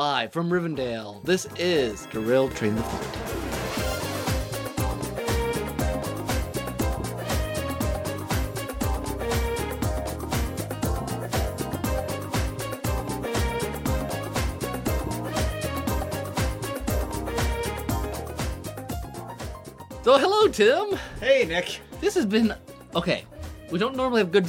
live from Rivendell. This is Derailed Trains of Thought. So, hello, Tim. Hey, Nick. This has been okay. We don't normally have good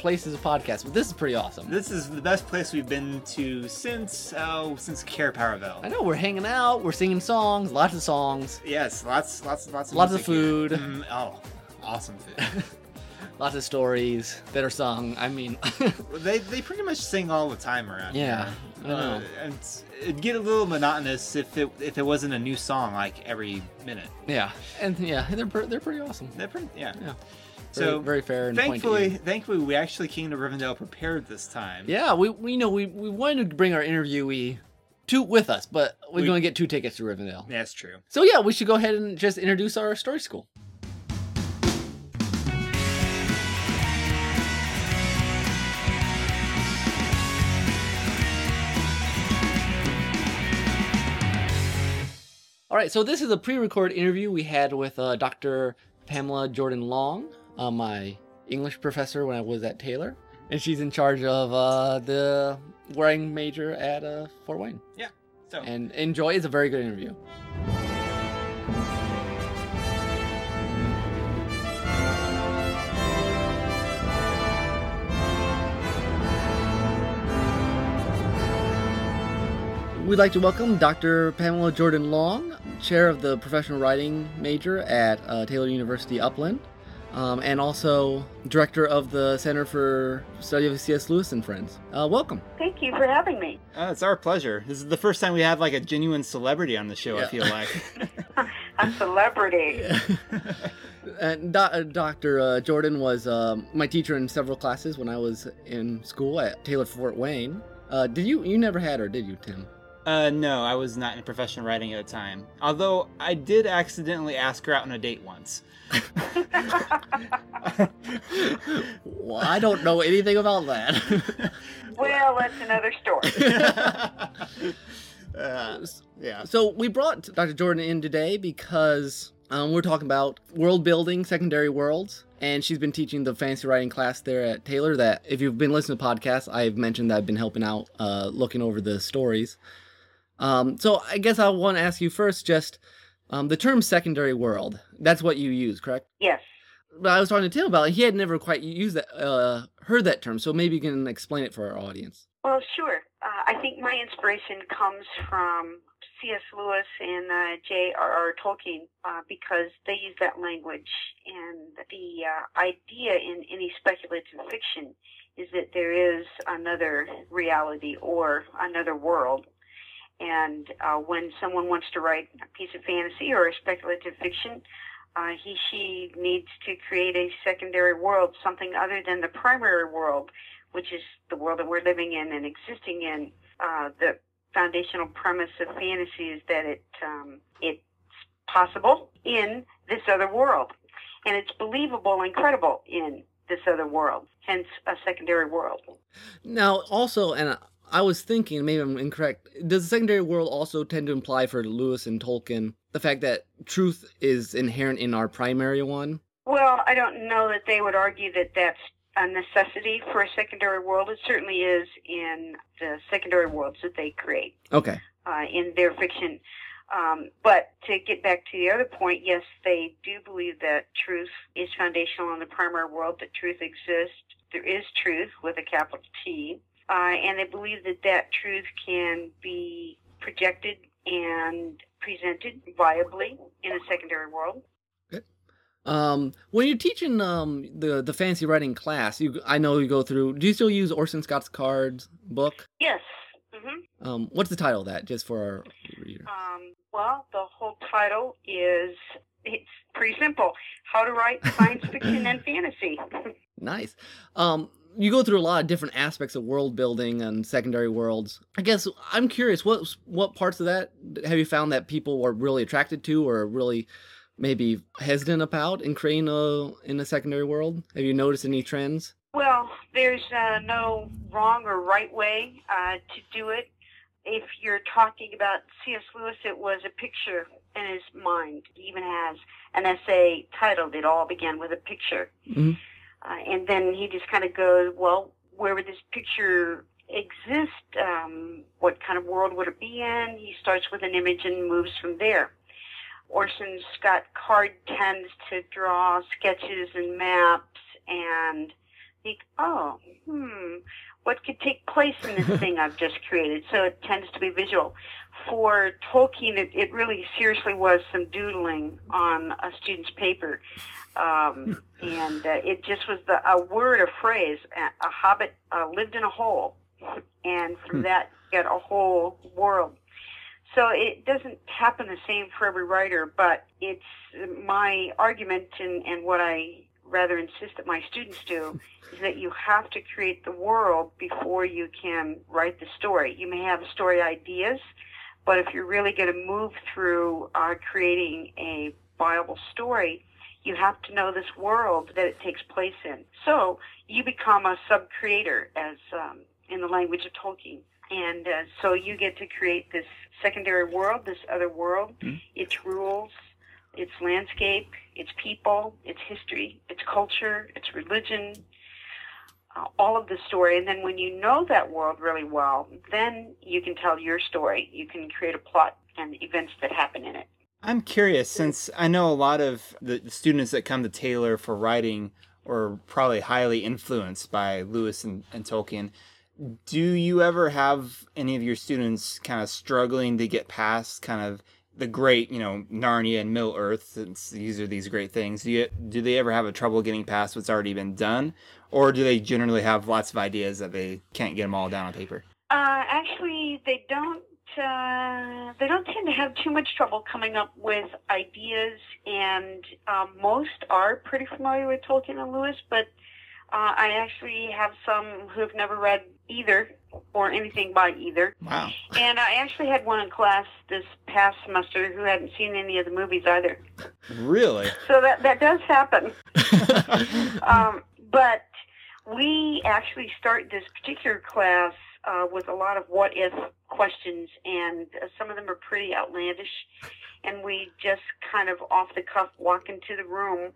places to podcast, but this is pretty awesome. This is the best place we've been to since oh since Cair Paravel. I know we're hanging out, we're singing songs, lots of songs, Yes, lots, lots, lots of Lots of music here. food. Mm, oh, awesome food. lots of stories that are sung. I mean, they they pretty much sing all the time around Yeah, here. I know. Uh, and it's- it'd get a little monotonous if it if it wasn't a new song like every minute. yeah, and yeah, they're pre- they're pretty awesome. They're pretty, yeah. Yeah. So Very, very fair and thankfully, pointy. thankfully, we actually came to Rivendell prepared this time. Yeah, we we know we we wanted to bring our interviewee to with us, but we're We- going to get two tickets to Rivendell. that's true. So yeah, we should go ahead and just introduce our story school. All right, so this is a pre-recorded interview we had with uh, Dr. Pamela Jordan Long, uh, my English professor when I was at Taylor, and she's in charge of uh, the wearing major at uh, Fort Wayne. Yeah. So And enjoy. It's a very good interview. We'd like to welcome Dr. Pamela Jordan Long, chair of the professional writing major at uh, Taylor University Upland, um, and also director of the Center for Study of C.S. Lewis and Friends. Uh, welcome. Thank you for having me. uh, it's our pleasure. This is the first time we have like a genuine celebrity on the show. I Yeah. feel like. A celebrity. And Do- uh, Dr. Uh, Jordan was um, my teacher in several classes when I was in school at Taylor Fort Wayne. Uh, did you? You never had her, did you, Tim? Uh, no, I was not in professional writing at the time. Although I did accidentally ask her out on a date once. Well, I don't know anything about that. well, that's another story. uh, yeah. so we brought Dr. Jordan in today because um, we're talking about world building, secondary worlds, and she's been teaching the fantasy writing class there at Taylor. That if you've been listening to podcasts, I've mentioned that I've been helping out, uh, looking over the stories. Um, so I guess I want to ask you first, just um, the term secondary world. That's what you use, correct? yes. But I was talking to Tim about it. He had never quite used that, uh, heard that term. So maybe you can explain it for our audience. Well, sure. Uh, I think my inspiration comes from C.S. Lewis and uh, J.R.R. Tolkien uh, because they use that language. And the uh, idea in any speculative fiction is that there is another reality or another world. And uh, when someone wants to write a piece of fantasy or a speculative fiction, uh, he, she needs to create a secondary world, something other than the primary world, which is the world that we're living in and existing in. Uh, the foundational premise of fantasy is that it um, it's possible in this other world, and it's believable and credible in this other world. Hence, a secondary world. Now, also, and I was thinking, maybe I'm incorrect, does the secondary world also tend to imply for Lewis and Tolkien the fact that truth is inherent in our primary one? Well, I don't know that they would argue that that's a necessity for a secondary world. It certainly is in the secondary worlds that they create. Okay. uh, in their fiction. Um, but to get back to the other point, yes, they do believe that truth is foundational in the primary world, that truth exists. There is truth with a capital T. Uh, and they believe that that truth can be projected and presented viably in a secondary world. Um, when you're teaching um the the fancy writing class, you I know you go through. Do you still use Orson Scott's Cards book? Yes. Mm-hmm. Um, what's the title of that, just for our reader? Um, well, the whole title is it's pretty simple: How to Write Science Fiction and Fantasy. Nice. Um, you go through a lot of different aspects of world building and secondary worlds. I guess I'm curious, what what parts of that have you found that people are really attracted to, or really maybe hesitant about in creating a in a secondary world? Have you noticed any trends? Well, there's uh, no wrong or right way uh, to do it. if you're talking about C.S. Lewis, it was a picture in his mind. He even has an essay titled "It All Began with a Picture," Mhm. Uh, and then he just kind of goes, "Well, where would this picture exist? Um, what kind of world would it be in?" He starts with an image and moves from there. Orson Scott Card tends to draw sketches and maps and think, oh, hmm, what could take place in this thing I've just created? So it tends to be visual. For Tolkien, it, it really seriously was some doodling on a student's paper. Um, and uh, it just was the, a word, a phrase. A, a hobbit uh, lived in a hole. And from Hmm. that, get a whole world. So it doesn't happen the same for every writer, but it's my argument and, and what I rather insist that my students do is that you have to create the world before you can write the story. You may have story ideas, but if you're really going to move through uh, creating a viable story, you have to know this world that it takes place in. So you become a sub-creator, as um, in the language of Tolkien. And uh, so you get to create this secondary world, this other world, Mhm. its rules, its landscape, its people, its history, its culture, its religion, all of the story. And then when you know that world really well, then you can tell your story. You can create a plot and events that happen in it. I'm curious since I know a lot of the students that come to Taylor for writing are probably highly influenced by Lewis and, and Tolkien. Do you ever have any of your students kind of struggling to get past kind of the great, you know, Narnia and Middle Earth, since these are these great things? Do you do they ever have a trouble getting past what's already been done, or do they generally have lots of ideas that they can't get them all down on paper? Uh, actually, they don't. Uh, they don't tend to have too much trouble coming up with ideas, and um, most are pretty familiar with Tolkien and Lewis. But uh, I actually have some who have never read either or anything by either. Wow. And I actually had one in class this past semester who hadn't seen any of the movies either. Really? So that that does happen. Um, but we actually start this particular class uh, with a lot of what if questions, and uh, some of them are pretty outlandish. And we just kind of off the cuff walk into the room at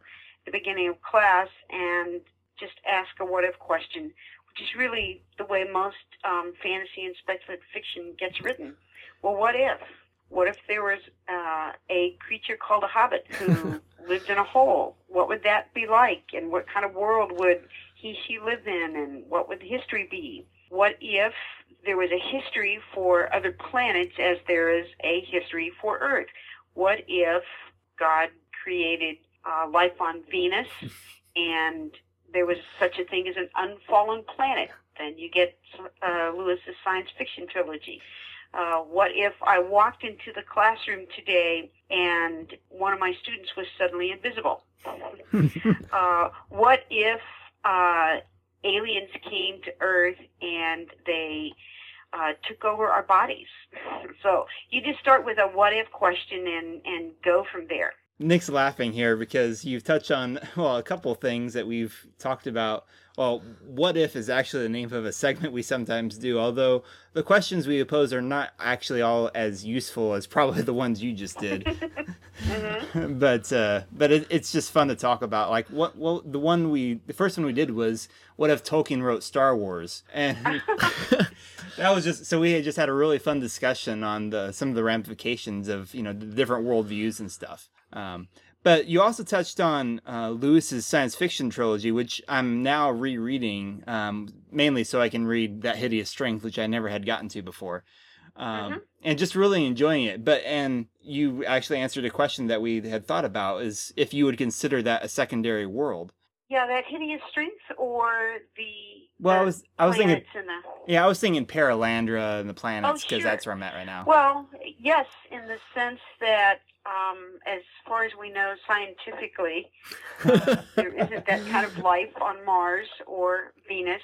the beginning of class and just ask a what if question, is really the way most um, fantasy and speculative fiction gets written. Well, what if? What if there was uh, a creature called a hobbit who lived in a hole? What would that be like? And what kind of world would he, she live in? And what would the history be? What if there was a history for other planets as there is a history for Earth? What if God created uh, life on Venus and there was such a thing as an unfallen planet? Then you get uh, Lewis's science fiction trilogy. Uh, what if I walked into the classroom today and one of my students was suddenly invisible? uh, what if uh, aliens came to Earth and they uh, took over our bodies? so you just start with a what if question and, and go from there. Nick's laughing here because you've touched on well a couple things that we've talked about. Well, what if is actually the name of a segment we sometimes do. Although the questions we pose are not actually all as useful as probably the ones you just did. hmm but uh, but it, it's just fun to talk about. Like what well the one we the first one we did was what if Tolkien wrote Star Wars and that was just so we had just had a really fun discussion on the some of the ramifications of you know the different worldviews and stuff. Um, but you also touched on uh, Lewis's science fiction trilogy, which I'm now rereading, um, mainly so I can read That Hideous Strength, which I never had gotten to before, um, Mhm. and just really enjoying it. But and you actually answered a question that we had thought about: is if you would consider that a secondary world. Yeah, that hideous strength or the Well, I was I was thinking the yeah, I was thinking Perelandra and the planets because sure. that's where I'm at right now. Well, yes, in the sense that, um, as far as we know scientifically, uh, there isn't that kind of life on Mars or Venus.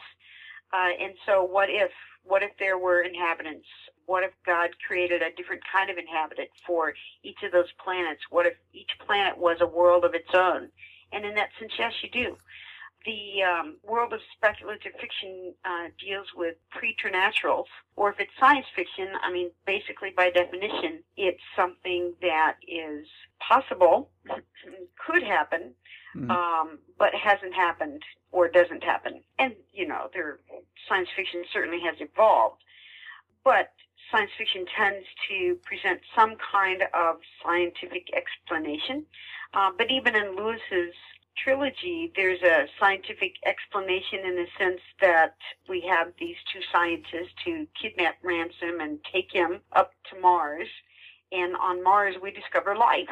Uh, and so, what if? What if there were inhabitants? What if God created a different kind of inhabitant for each of those planets? What if each planet was a world of its own? And in that sense, yes, you do. The um, world of speculative fiction uh, deals with preternaturals, or if it's science fiction, I mean, basically by definition, it's something that is possible, could happen, mm-hmm. um, but hasn't happened or doesn't happen. And you know, there science fiction certainly has evolved, but science fiction tends to present some kind of scientific explanation. Uh, but even in Lewis's trilogy, there's a scientific explanation in the sense that we have these two scientists who kidnap Ransom and take him up to Mars. And on Mars, we discover life.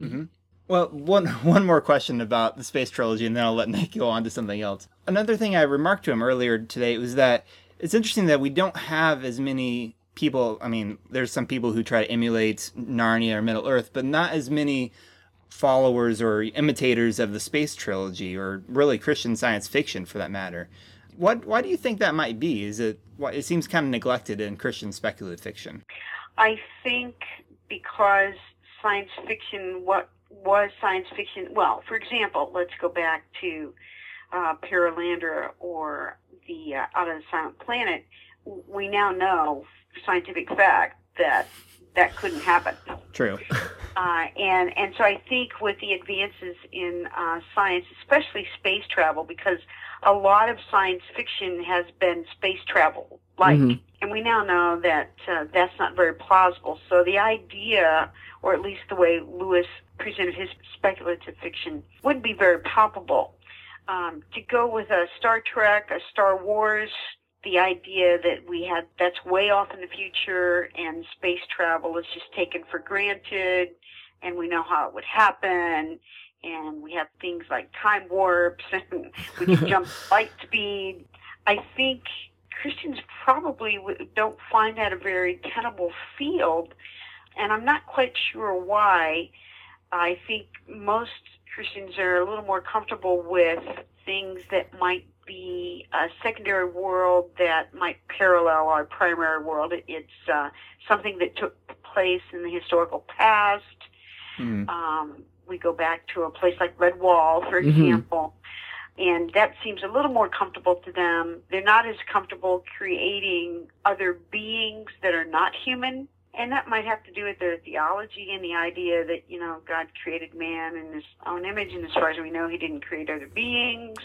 Mm-hmm. Well, one one more question about the space trilogy, and then I'll let Nick go on to something else. Another thing I remarked to him earlier today was that it's interesting that we don't have as many people. I mean, there's some people who try to emulate Narnia or Middle Earth, but not as many followers or imitators of the space trilogy or really Christian science fiction for that matter. What why do you think that might be? Is it it seems kind of neglected in Christian speculative fiction? I think because science fiction what was science fiction well, for example, let's go back to uh, or the uh, Out of the Silent Planet. We now know scientific fact that that couldn't happen. True. Uh, and and so I think with the advances in uh, science, especially space travel, because a lot of science fiction has been space travel like, mm-hmm. and we now know that uh, that's not very plausible. So the idea, or at least the way Lewis presented his speculative fiction, wouldn't be very palpable. Um, to go with a Star Trek, a Star Wars, the idea that we had that's way off in the future and space travel is just taken for granted and we know how it would happen and we have things like time warps and we can jump light speed. I think Christians probably don't find that a very tenable field, and I'm not quite sure why. I think most Christians are a little more comfortable with things that might be a secondary world that might parallel our primary world. It's uh, something that took place in the historical past. Mm. Um, we go back to a place like Redwall, for mm-hmm. example, and that seems a little more comfortable to them. They're not as comfortable creating other beings that are not human and that might have to do with their theology and the idea that you know God created man in His own image, and as far as we know, He didn't create other beings.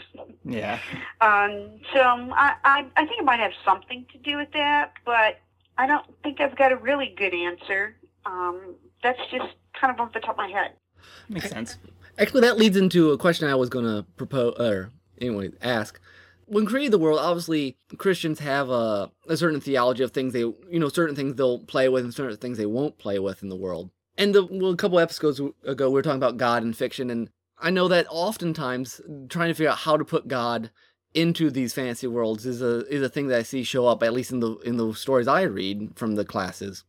Yeah. Um. So I, I I think it might have something to do with that, but I don't think I've got a really good answer. Um. That's just kind of off the top of my head. Makes sense. Actually, that leads into a question I was going to propose, or anyway, ask when creating the world, obviously Christians have a, a certain theology of things they, you know, certain things they'll play with and certain things they won't play with in the world. And the, well, a couple episodes ago, we were talking about God and fiction, and I know that oftentimes trying to figure out how to put God into these fantasy worlds is a is a thing that I see show up at least in the in the stories I read from the classes.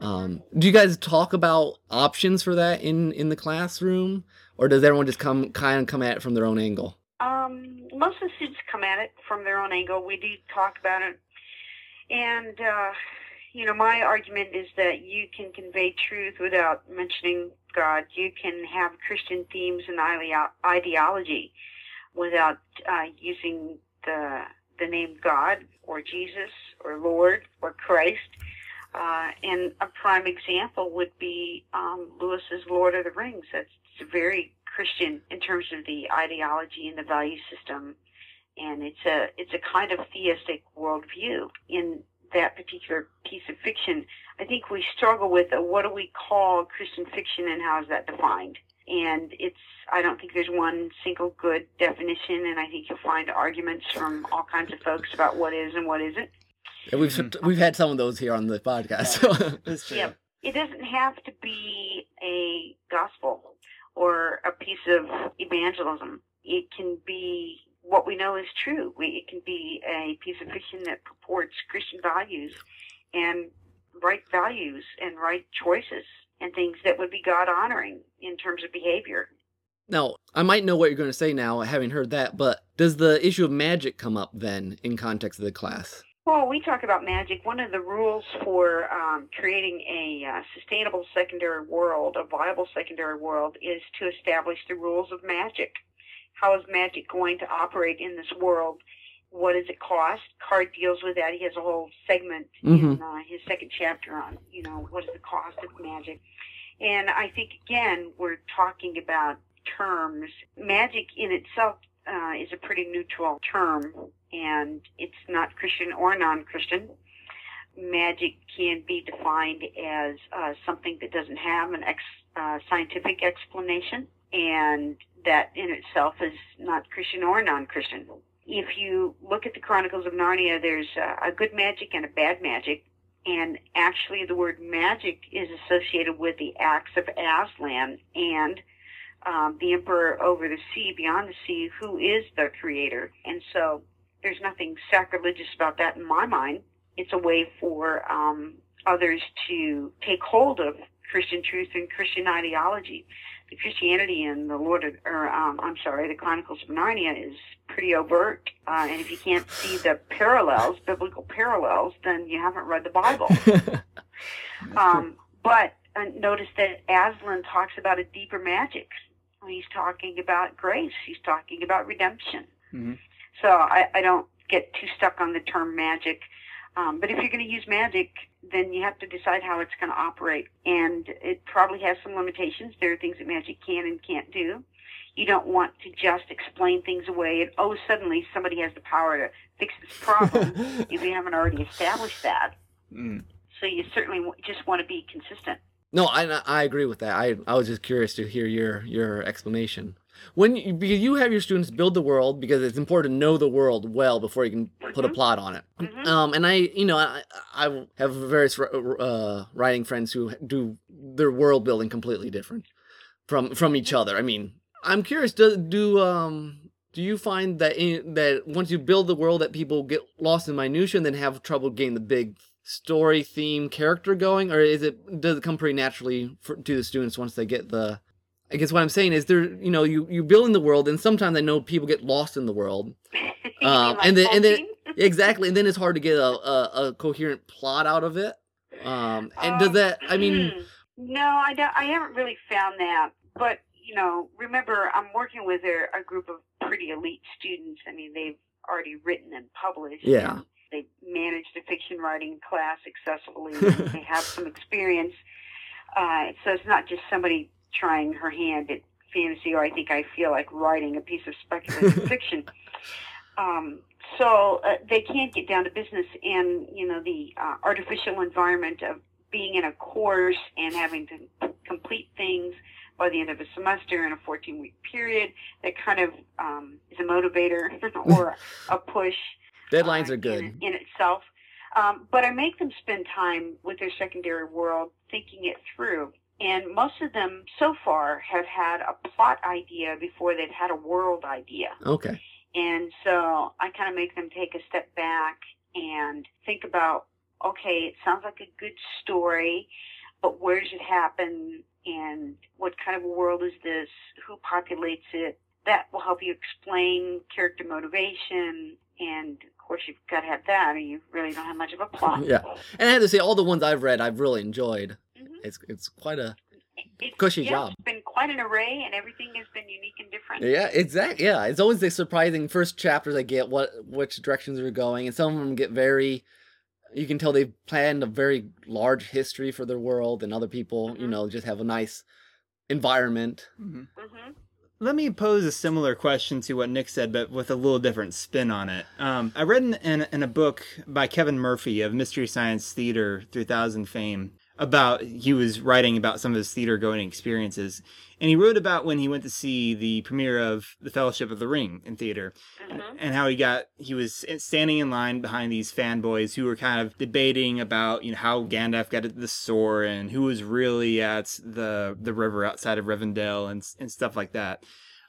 Um, do you guys talk about options for that in in the classroom, or does everyone just come kind of come at it from their own angle? Um, most of the students come at it from their own angle. We do talk about it. And, uh, you know, my argument is that you can convey truth without mentioning God. You can have Christian themes and ideology without uh, using the the name God or Jesus or Lord or Christ. Uh, and a prime example would be um, Lewis's Lord of the Rings. That's very Christian in terms of the ideology and the value system, and it's a it's a kind of theistic worldview in that particular piece of fiction. I think we struggle with uh, what do we call Christian fiction and how is that defined? And it's I don't think there's one single good definition, and I think you'll find arguments from all kinds of folks about what is and what isn't. Yeah, we've mm-hmm. we've had some of those here on the podcast. Yeah. yeah. It doesn't have to be a gospel or a piece of evangelism. It can be what we know is true. We, it can be a piece of fiction that purports Christian values and right values and right choices and things that would be God honoring in terms of behavior. Now, I might know what you're going to say now, having heard that, but does the issue of magic come up then in context of the class? Well, we talk about magic. One of the rules for um, creating a uh, sustainable secondary world, a viable secondary world, is to establish the rules of magic. how is magic going to operate in this world? What does it cost? Card deals with that. He has a whole segment Mhm. in uh, his second chapter on, you know, what is the cost of magic. And I think, again, we're talking about terms. Magic in itself uh, is a pretty neutral term, and it's not Christian or non-Christian. Magic can be defined as uh, something that doesn't have an ex, uh, scientific explanation, and that in itself is not Christian or non-Christian. If you look at the Chronicles of Narnia, there's a good magic and a bad magic, and actually the word magic is associated with the acts of Aslan and um, the emperor over the sea, beyond the sea, who is the creator. And so there's nothing sacrilegious about that in my mind. It's a way for um, others to take hold of Christian truth and Christian ideology. The Christianity in the Lord, of, or um, I'm sorry, the Chronicles of Narnia is pretty overt. Uh, and if you can't see the parallels, biblical parallels, then you haven't read the Bible. Um, but uh, notice that Aslan talks about a deeper magic. He's talking about grace. He's talking about redemption. Mhm. So I, I don't get too stuck on the term magic. Um, but if you're going to use magic, then you have to decide how it's going to operate. And it probably has some limitations. There are things that magic can and can't do. You don't want to just explain things away and, oh, suddenly somebody has the power to fix this problem if you haven't already established that. Mm. So you certainly just want to be consistent. No, I I agree with that. I I was just curious to hear your your explanation. When you, because you have your students build the world because it's important to know the world well before you can put a Mhm. plot on it. Mhm. Um, and I, you know, I, I have various uh, writing friends who do their world building completely different from from each other. I mean, I'm curious. Do do um do you find that in, that once you build the world that people get lost in minutia and then have trouble getting the big story theme character going, or is it does it come pretty naturally for, to the students once they get the? I guess what I'm saying is there, you know, you you build in the world, and sometimes I know people get lost in the world. Um, and then- and then- exactly, and then it's hard to get a, a, a coherent plot out of it. Um, and does Um, that? I mean, hmm. no, I don't. I haven't really found that. But you know, remember, I'm working with a, a group of pretty elite students. I mean, they've already written and published. Yeah. and They managed a fiction writing class successfully. they have some experience. Uh, so it's not just somebody trying her hand at fantasy, or I think I feel like writing a piece of speculative fiction. Um, so uh, they can't get down to business, and you know the uh, artificial environment of being in a course and having to complete things by the end of a semester in a 14 week period that kind of um, is a motivator or a push deadlines uh, are good. in, in itself. Um, but I make them spend time with their secondary world, thinking it through. And most of them so far have had a plot idea before they've had a world idea. Okay. And so I kind of make them take a step back and think about, okay, it sounds like a good story, but where does it happen? And what kind of a world is this? Who populates it? That will help you explain character motivation. And course, you've got to have that, I mean, you really don't have much of a plot. Yeah. And I have to say, all the ones I've read, I've really enjoyed. Mhm. It's it's quite a It's, Cushy yeah, job. It's been quite an array, and everything has been unique and different. yeah, exactly. Yeah, it's always the surprising first chapters I get what which directions they're going, and some of them get very. You can tell they've planned a very large history for their world, and other people, you Mhm. know, just have a nice environment. Mhm. Let me pose a similar question to what Nick said, but with a little different spin on it. Um, I read in, in, in a book by Kevin Murphy of Mystery Science Theater 3000 fame about he was writing about some of his theater going experiences, and he wrote about when he went to see the premiere of The Fellowship of the Ring in theater, hmm and how he got he was standing in line behind these fanboys who were kind of debating about you know how Gandalf got the sword and who was really at the the river outside of Rivendell and and stuff like that.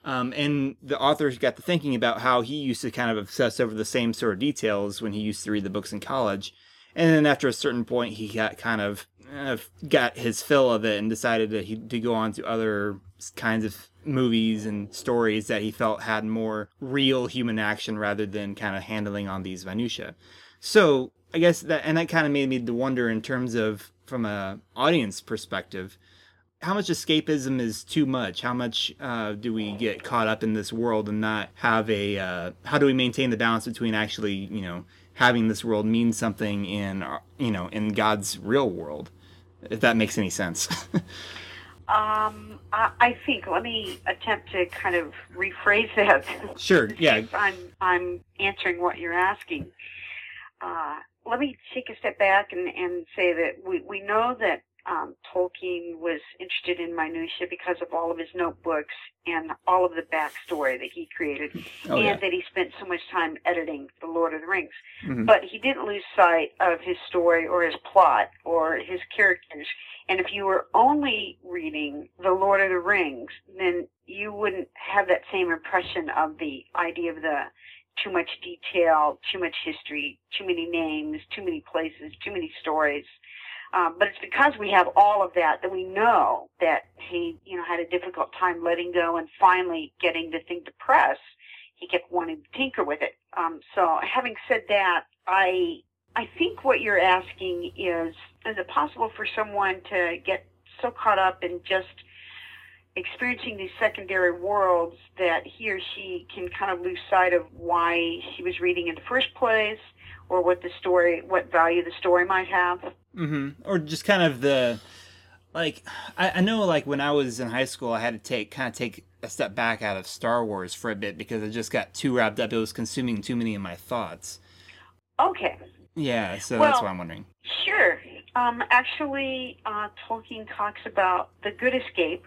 Um, and the authors got to thinking about how he used to kind of obsess over the same sort of details when he used to read the books in college. And then after a certain point, he got kind of uh, got his fill of it and decided that he to go on to other kinds of movies and stories that he felt had more real human action rather than kind of handling on these minutia. So I guess that and that kind of made me to wonder in terms of from a audience perspective, how much escapism is too much? How much uh, do we get caught up in this world and not have a? Uh, how do we maintain the balance between actually, you know, having this world mean something in, you know, in God's real world? If that makes any sense. Um, I, I think let me attempt to kind of rephrase that. sure. Yeah. I'm I'm answering what you're asking. Uh, let me take a step back and, and say that we, we know that um, Tolkien was interested in minutia because of all of his notebooks and all of the backstory that he created, Oh and yeah. that he spent so much time editing The Lord of the Rings. Mhm. But he didn't lose sight of his story or his plot or his characters. And if you were only reading The Lord of the Rings, then you wouldn't have that same impression of the idea of the too much detail, too much history, too many names, too many places, too many stories. Um, but it's because we have all of that that we know that he, you know, had a difficult time letting go and finally getting the thing to press. He kept wanting to tinker with it. Um, so, having said that, I I think what you're asking is: is it possible for someone to get so caught up in just experiencing these secondary worlds that he or she can kind of lose sight of why she was reading in the first place, or what the story, what value the story might have? Hmm Or just kind of the, like, I, I know, like when I was in high school, I had to take kind of take a step back out of Star Wars for a bit because I just got too wrapped up. It was consuming too many of my thoughts. Okay. Yeah, so that's Well- why I'm wondering. Sure. Um, actually, uh, Tolkien talks about the good escape,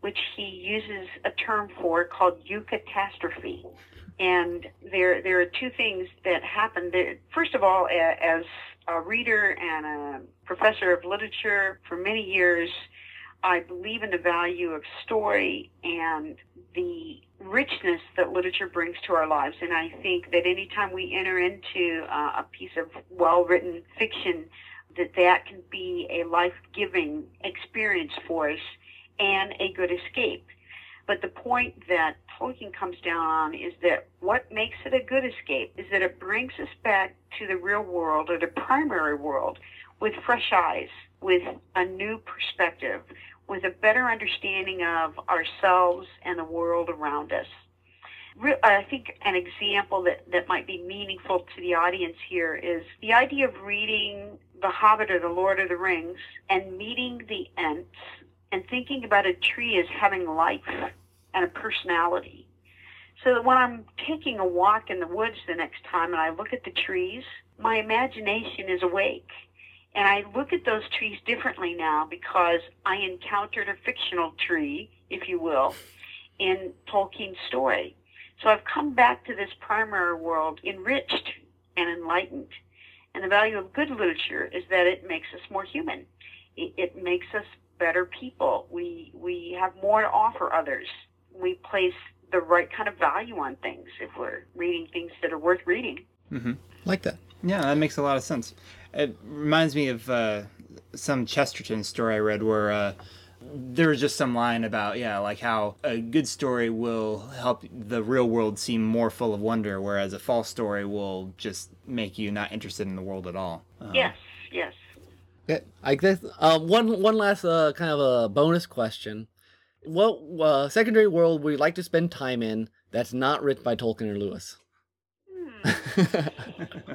which he uses a term for called eucatastrophe. And there, there are two things that happen. There, first of all, as a reader and a professor of literature for many years, I believe in the value of story and the richness that literature brings to our lives. And I think that anytime we enter into uh, a piece of well-written fiction, that that can be a life-giving experience for us and a good escape. But the point that Tolkien comes down on is that what makes it a good escape is that it brings us back to the real world or the primary world with fresh eyes, with a new perspective, with a better understanding of ourselves and the world around us. I think an example that, that might be meaningful to the audience here is the idea of reading The Hobbit or The Lord of the Rings and meeting the Ents and thinking about a tree as having life and a personality. So that when I'm taking a walk in the woods the next time and I look at the trees, my imagination is awake. And I look at those trees differently now because I encountered a fictional tree, if you will, in Tolkien's story. So I've come back to this primary world enriched and enlightened. And the value of good literature is that it makes us more human. It, it makes us better people. We we have more to offer others. We place the right kind of value on things if we're reading things that are worth reading. hmm Like that. Yeah, that makes a lot of sense. It reminds me of uh, some Chesterton story I read where uh, there was just some line about, yeah, like how a good story will help the real world seem more full of wonder, whereas a false story will just make you not interested in the world at all. Uh, Yes, yes. Okay, I guess uh, one one last uh, kind of a bonus question: What uh, secondary world would you like to spend time in that's not written by Tolkien or Lewis? Hmm.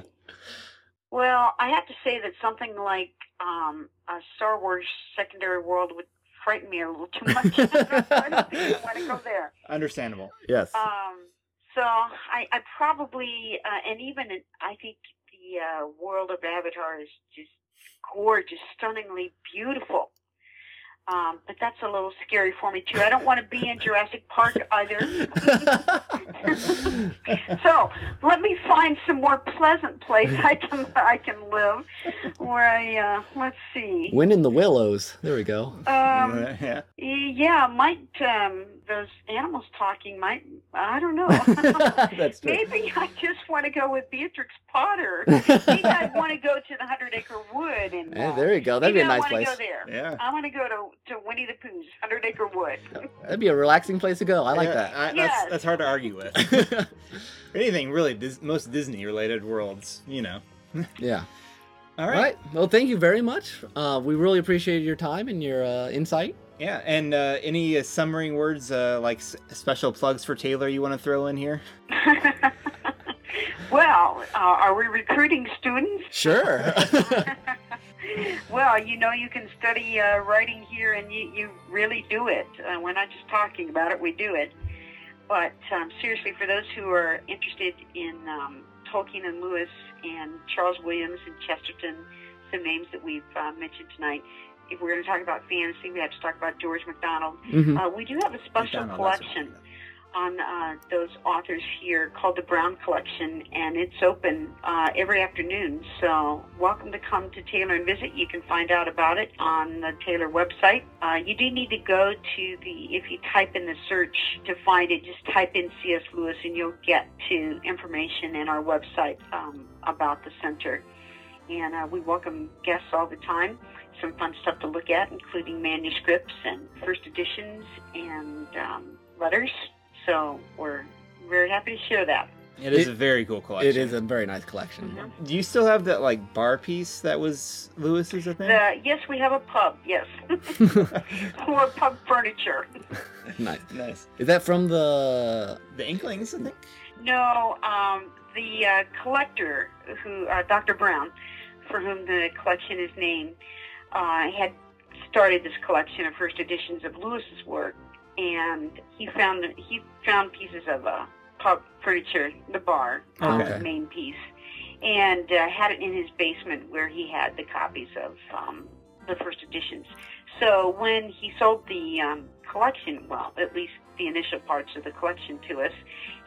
Well, I have to say that something like um, a Star Wars secondary world would frighten me a little too much. I don't think I want to go there. Understandable. yes. Um, so I, I probably, uh, and even in, I think the uh, world of Avatar is just gorgeous, stunningly beautiful. Um, but that's a little scary for me too. I don't want to be in Jurassic Park either. so let me find some more pleasant place I can I can live. Where I uh, let's see. Wind in the Willows. There we go. Um, yeah. yeah, might um, those animals talking might I don't know. that's true. Maybe I just want to go with Beatrix Potter. Maybe I want to go to the Hundred Acre Wood and Yeah, there you go. That'd be maybe a I nice want to place. go there. Yeah. I want to go to, to Winnie the Pooh's Hundred Acre Wood. That'd be a relaxing place to go. I like Yeah, that. I, Yes. that's, that's hard to argue with. Anything really, Dis- most Disney related worlds, you know. yeah. All All right. right. Well, thank you very much. Uh, we really appreciate your time and your uh, insight. Yeah, and uh, any uh, summary words, uh, like s- special plugs for Taylor, you want to throw in here? well, uh, are we recruiting students? Sure. well, you know, you can study uh, writing here, and you, you really do it. Uh, we're not just talking about it; we do it. But um, seriously, for those who are interested in um, Tolkien and Lewis and Charles Williams and Chesterton, some names that we've uh, mentioned tonight. If we're going to talk about fantasy, we have to talk about George MacDonald. Mhm. Uh, we do have a special collection on uh, those authors here called the Brown Collection, and it's open uh, every afternoon. So, welcome to come to Taylor and visit. You can find out about it on the Taylor website. Uh, you do need to go to the, if you type in the search to find it, just type in C.S. Lewis and you'll get to information in our website um, about the center. And uh, we welcome guests all the time. Some fun stuff to look at, including manuscripts and first editions and um, letters. So we're very happy to share that. It is It- a very cool collection. it is a very nice collection. Mhm. Do you still have that like bar piece that was Lewis's? I think. The, yes, we have a pub. Yes, or pub furniture. nice. nice. Is that from the? The Inklings, I think. No, um, the uh, collector, who uh, Dr. Brown, for whom the collection is named, uh, had started this collection of first editions of Lewis's work, and he found he found pieces of uh, pub furniture, the bar, uh, Okay. the main piece, and uh, had it in his basement where he had the copies of um, the first editions. So when he sold the um, collection, well, at least the initial parts of the collection to us,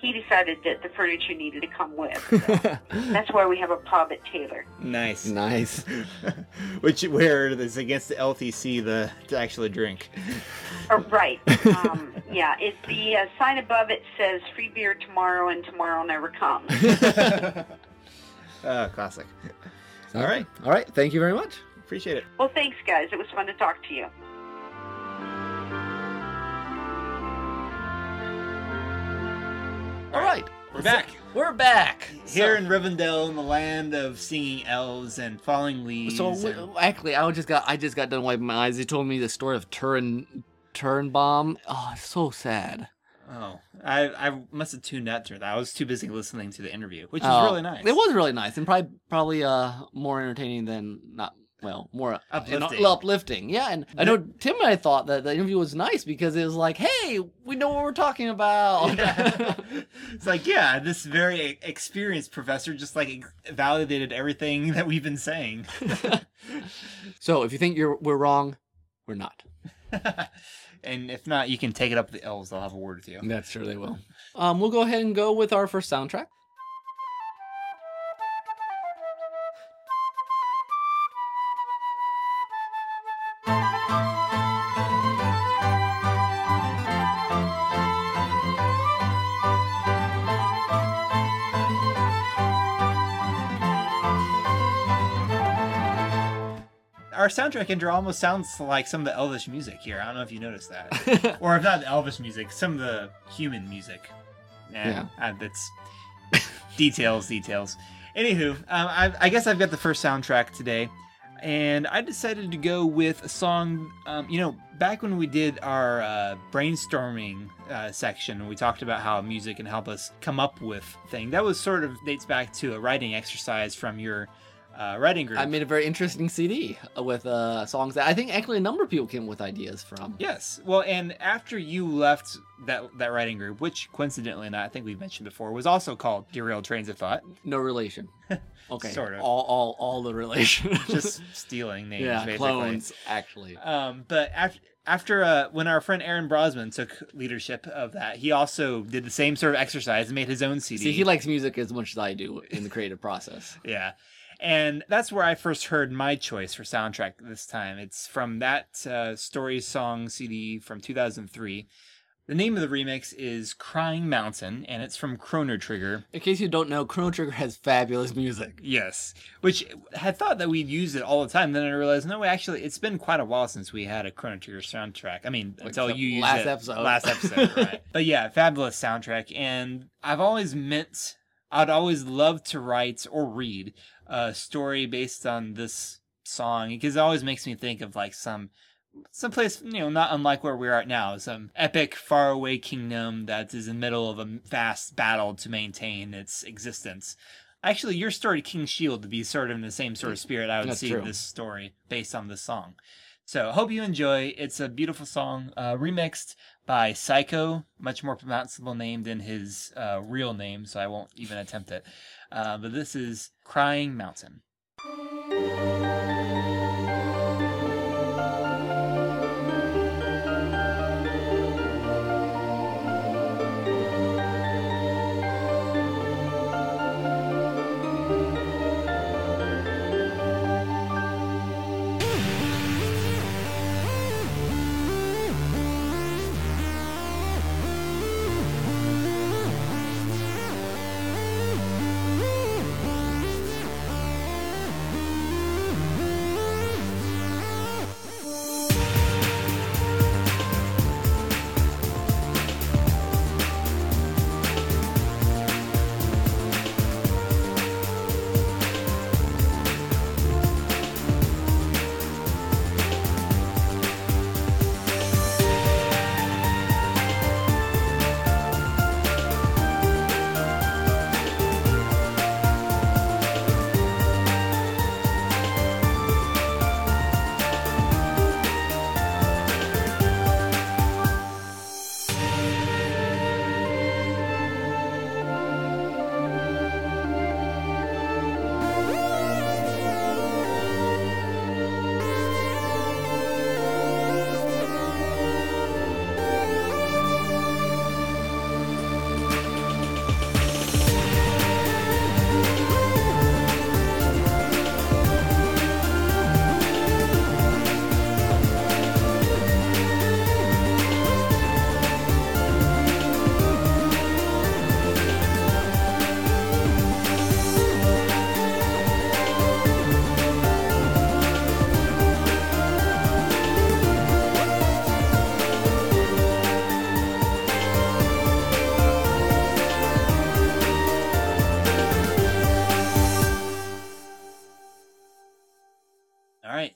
he decided that the furniture needed to come with. So that's why we have a pub at Taylor. Nice. nice. Which where it's against the LTC the to actually drink. Oh, right. Um, yeah, it, the uh, sign above it says free beer tomorrow and tomorrow never comes. uh, classic. All right. All right. Thank you very much. Appreciate it. well, thanks, guys. It was fun to talk to you. All right. We're back. We're back. Here in Rivendell, in the land of singing elves and falling leaves. So and- actually, I just got I just got done wiping my eyes. He told me the story of Turin Turambar. Oh, it's so sad. oh, I I must have tuned out through that. I was too busy listening to the interview, which was Oh, really nice. It was really nice and probably probably uh more entertaining than not well more Uplifting. uplifting. Yeah, and I know Tim and I thought that the interview was nice because it was like, hey, we know what we're talking about. Yeah. it's like, yeah, this very experienced professor just like validated everything that we've been saying. so if you think you're we're wrong, we're not. and if not, you can take it up with the elves. They'll have a word with you. That's sure they will. Um, we'll go ahead and go with our first soundtrack. Soundtrack intro almost sounds like some of the Elvish music here. I don't know if you noticed that. or if not the Elvish music, some of the human music. Nah, Yeah. that's details, details. Anywho, um, I, I guess I've got the first soundtrack today, and I decided to go with a song. Um, you know, back when we did our uh, brainstorming uh, section, we talked about how music can help us come up with things. That was sort of dates back to a writing exercise from your uh, writing group. I made a very interesting CD with uh, songs that I think actually a number of people came with ideas from. Yes. Well, and after you left that that writing group, which coincidentally, not I think we've mentioned before, was also called Derailed Trains of Thought, No relation. Okay. Sort of. All, all, all the relation. just stealing names, yeah, basically. clones actually. Um, but after after uh, when our friend Aaron Brosman took leadership of that, he also did the same sort of exercise and made his own CD. See, he likes music as much as I do in the creative process. Yeah. And that's where I first heard my choice for soundtrack this time. It's from that uh, story song CD from 2003. The name of the remix is Crying Mountain, and it's from Chrono Trigger. In case you don't know, Chrono Trigger has fabulous music. Yes, which had thought that we'd use it all the time. Then I realized, no, actually, it's been quite a while since we had a Chrono Trigger soundtrack. I mean, until Except you used last it episode. Last episode, right? But yeah, fabulous soundtrack. And I've always meant, I'd always love to write or read a story based on this song because it always makes me think of like some someplace you know not unlike where we're at now, some epic faraway kingdom that is in the middle of a vast battle to maintain its existence. Actually, your story, king Shield, would be sort of in the same sort of spirit I would That's see true. this story based on this song. So, hope you enjoy. It's a beautiful song, uh, remixed by Psycho, much more pronounceable name than his uh, real name, so I won't even attempt it. Uh, but this is Crying Mountain.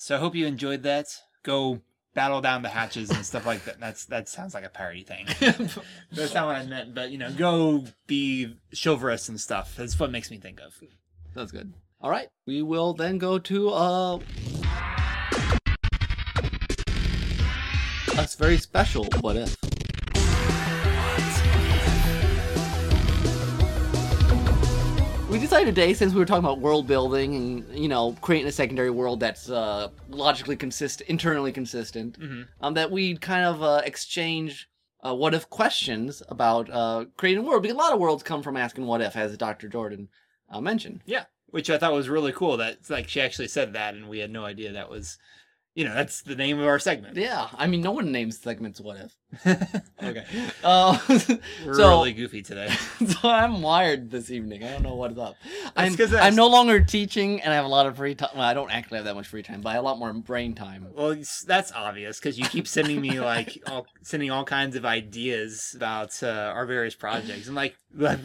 So I hope you enjoyed that. Go battle down the hatches and stuff like that. That's that sounds like a parody thing. That's not what I meant, but you know, go be chivalrous and stuff. That's what makes me think of. That's good. All right, we will then go to uh, a very special what if. We decided today, since we were talking about world building and you know creating a secondary world that's uh, logically consistent, internally consistent, Mhm. um, that we'd kind of uh, exchange uh, what if questions about uh, creating a world. Because a lot of worlds come from asking what if, as Dr. Jordan uh, mentioned. Yeah, which I thought was really cool. That like she actually said that, and we had no idea that was, you know, that's the name of our segment. Yeah, I mean, no one names segments "What If." Okay, Uh, we're so, really goofy today. so I'm wired this evening. I don't know what is up. I'm, I'm no longer teaching, and I have a lot of free time. Well, I don't actually have that much free time, but I have a lot more brain time. Well, that's obvious because you keep sending me like all, sending all kinds of ideas about uh, our various projects, and like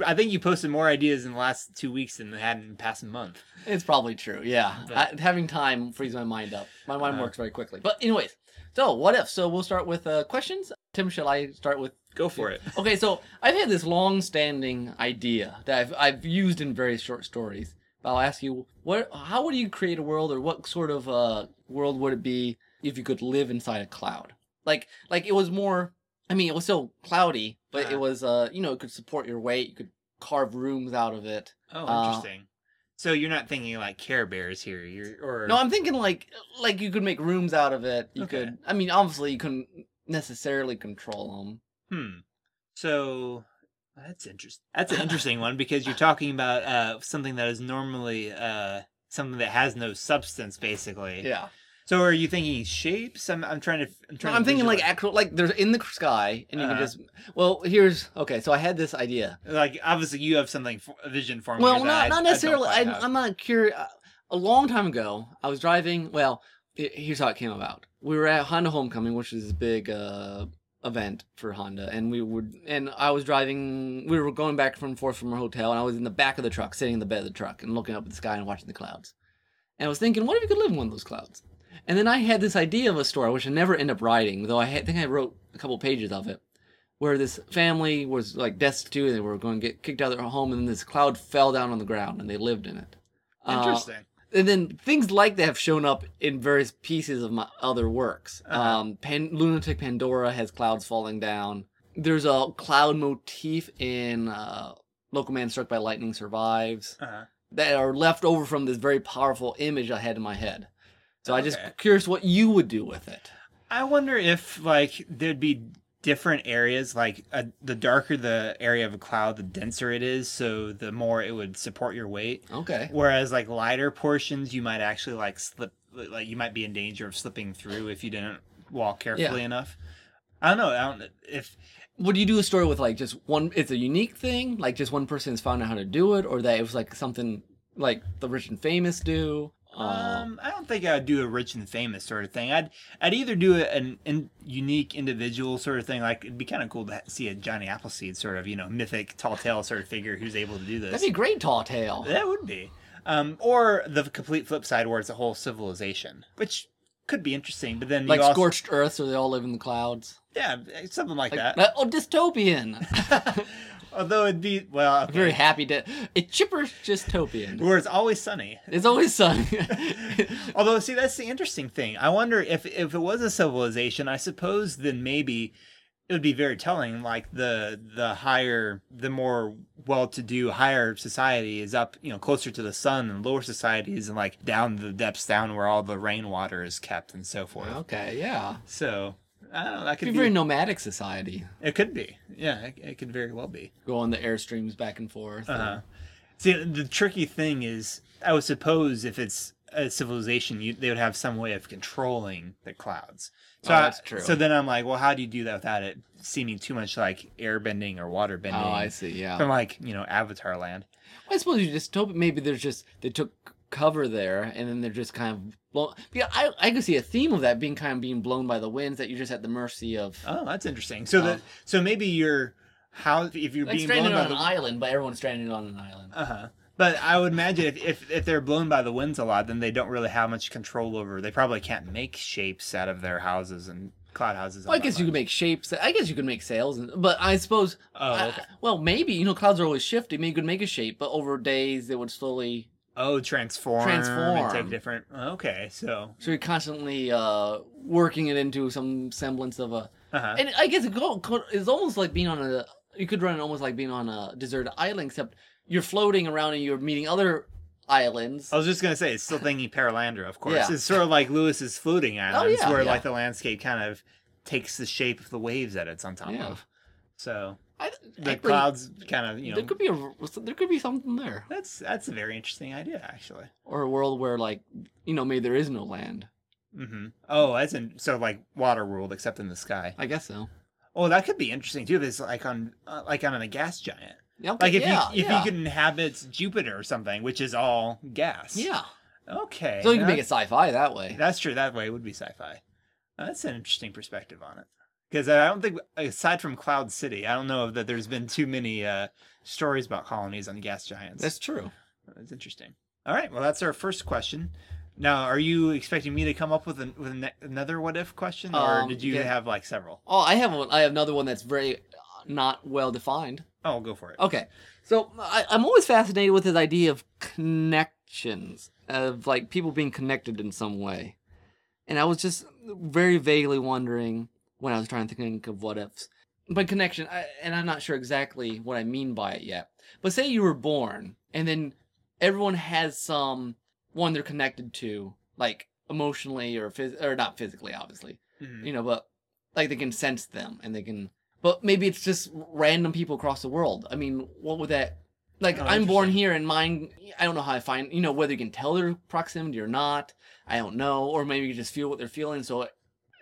I think you posted more ideas in the last two weeks than they had in the past month. It's probably true. Yeah, But- I, having time frees my mind up. My mind Uh-huh. works very quickly. But anyways, so what if? So we'll start with uh, questions. Tim, shall I start with Go for it. Okay, so I've had this long-standing idea that I've I've used in various short stories. But I'll ask you, what? How would you create a world, or what sort of uh, world would it be if you could live inside a cloud? Like, like it was more. I mean, it was still cloudy, but Uh-huh. it was uh, you know, it could support your weight. You could carve rooms out of it. Oh, Uh, interesting. so you're not thinking like Care Bears here, you're or No, I'm thinking like like you could make rooms out of it. You Okay. could. I mean, obviously, you couldn't necessarily control them. Hmm. So that's interesting. That's an interesting one because you're talking about uh, something that is normally uh, something that has no substance, basically. Yeah. So are you thinking shapes? I'm, I'm trying to. I'm No, trying. I'm to thinking like actual like there's in the sky and you Uh-huh. can just well here's okay so I had this idea like obviously you have something for, a vision for me. well not I- not necessarily quite I, I'm not curious a long time ago I was driving well here's how it came about we were at Honda Homecoming which is this big uh event for Honda and we would and I was driving we were going back and forth from our hotel and I was in the back of the truck sitting in the bed of the truck and looking up at the sky and watching the clouds and I was thinking what if you could live in one of those clouds And then I had this idea of a story, which I never end up writing, though I had, think I wrote a couple pages of it, where this family was like destitute and they were going to get kicked out of their home, and then this cloud fell down on the ground and they lived in it. Uh, Interesting. And then things like that have shown up in various pieces of my other works. Uh-huh. Um, Pan- Lunatic Pandora has clouds falling down. There's a cloud motif in uh, Local Man Struck by Lightning Survives uh-huh. that are left over from this very powerful image I had in my head. So I just curious what you would do with it. I wonder if like there'd be different areas like uh, the darker the area of a cloud the denser it is so the more it would support your weight Okay. whereas like lighter portions you might actually like slip like you might be in danger of slipping through if you didn't walk carefully enough i don't know i don't if Would you do a story with like just one? It's a unique thing, like just one person has found out how to do it, or that it was like something like the rich and famous do. Um, Um, I don't think I'd do a rich and famous sort of thing. I'd I'd either do a, an, an unique individual sort of thing. Like it'd be kind of cool to see a Johnny Appleseed sort of you know mythic tall tale sort of figure who's able to do this. that'd be a great tall tale. That would be. Um, or the complete flip side where it's a whole civilization, which could be interesting. But then like you also, scorched earth, so they all live in the clouds. yeah, something like, Like, that. oh, dystopian. Although it'd be well, okay. Very happy to. A chipper dystopian. where it's always sunny. It's always sunny. Although, see, that's the interesting thing. I wonder if if it was a civilization, I suppose then maybe it would be very telling. Like the the higher, the more well-to-do, higher society is up, you know, closer to the sun, and lower society is like down the depths, down where all the rainwater is kept, and so forth. okay, yeah. So I don't know. That could be be. a very nomadic society. it could be. Yeah, it, it could very well be. Go on the airstreams back and forth. Uh-huh. See, the tricky thing is, I would suppose if it's a civilization, you, they would have some way of controlling the clouds. So Oh, that's true. So then I'm like, well, how do you do that without it seeming too much like air bending or water bending? Oh, I see. Yeah. From like you know Avatar land. I suppose you just hope maybe there's just they took cover there and then they're just kind of blown. Yeah, I I could see a theme of that being kind of being blown by the winds that you're just at the mercy of. Oh, that's interesting. So Oh. that so maybe you're how if you're Like being stranded blown on by an the island, but everyone's stranded on an island. Uh huh. But I would imagine if, if if they're blown by the winds a lot, then they don't really have much control over. They probably can't make shapes out of their houses and cloud houses. Well, I guess you could make shapes. I guess you could make sails, and, but I suppose. Oh, I- okay. well, maybe you know clouds are always shifting. Maybe you could make a shape, but over days they would slowly. Oh, transform. Transform. take different. Okay, so. So you're constantly uh, working it into some semblance of a. Uh-huh. And I guess it go, it's almost like being on a. You could run it almost like being on a deserted island, except you're floating around and you're meeting other islands. I was just gonna say it's still thinking Perelandra, of course. Yeah. Oh, It's sort of like Lewis's floating islands, yeah, where yeah. like the landscape kind of takes the shape of the waves that it's on top Yeah. of. So I, the clouds kind of you know There could be a. There could be something there, that's that's a very interesting idea actually. or a world where like you know maybe there is no land. Mm-hmm. Oh, as in so like water world except in the sky. I guess so. Oh, that could be interesting too. If it's like on uh, like on a gas giant, okay, like if yeah, you if yeah. you could inhabit Jupiter or something, which is all gas. Yeah. Okay. So you can make it sci-fi that way. That's true. That way would be sci-fi. That's an interesting perspective on it. Because I don't think, aside from Cloud City, I don't know that there's been too many uh, stories about colonies on gas giants. That's true. That's interesting. All right. Well, that's our first question. Now, are you expecting me to come up with, an, with an, another what if question, or Um, did you yeah. have like several? Oh, I have one. I have another one that's very not well defined. Oh, go for it. Okay, so I, I'm always fascinated with this idea of connections, of like people being connected in some way, and I was just very vaguely wondering when I was trying to think of what ifs. But connection, I, and I'm not sure exactly what I mean by it yet. But say you were born, and then everyone has some one they're connected to, like emotionally or phys- or not physically, obviously Mhm. you know, but like they can sense them and they can. But maybe it's just random people across the world. I mean, what would that? Like, Oh, I'm born here and mine. I don't know how I find. You know, whether you can tell their proximity or not. I don't know, or maybe you just feel what they're feeling. So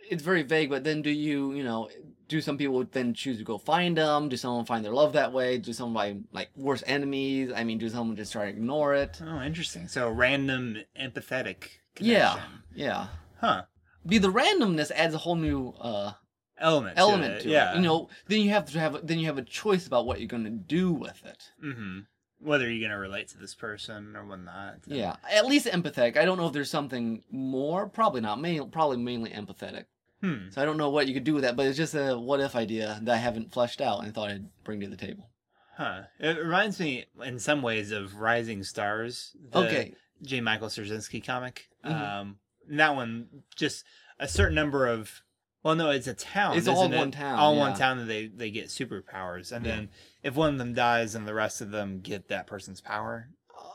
it's very vague. But then, do you, you know, do some people then choose to go find them? Do someone find their love that way? Do some find like worse enemies? I mean, do someone just try to ignore it? Oh, interesting. So random empathetic. Yeah, Connection. yeah. Huh. Be the randomness adds a whole new uh Element. element it. to yeah. it. You know, then you have to have then you have a choice about what you're going to do with it. Mm-hmm. whether you're gonna relate to this person or whatnot. Yeah, at least empathetic. I don't know if there's something more. Probably not. Main, probably mainly empathetic. Hmm. So I don't know what you could do with that, but it's just a what if idea that I haven't fleshed out and thought I'd bring to the table. Huh. It reminds me in some ways of Rising Stars. the okay. J. Michael Straczynski comic. Mhm. Um, that one just a certain number of. Well, no, it's a town. It's all it? one town, All yeah. one town that they they get superpowers, and Yeah. then if one of them dies, and the rest of them get that person's power.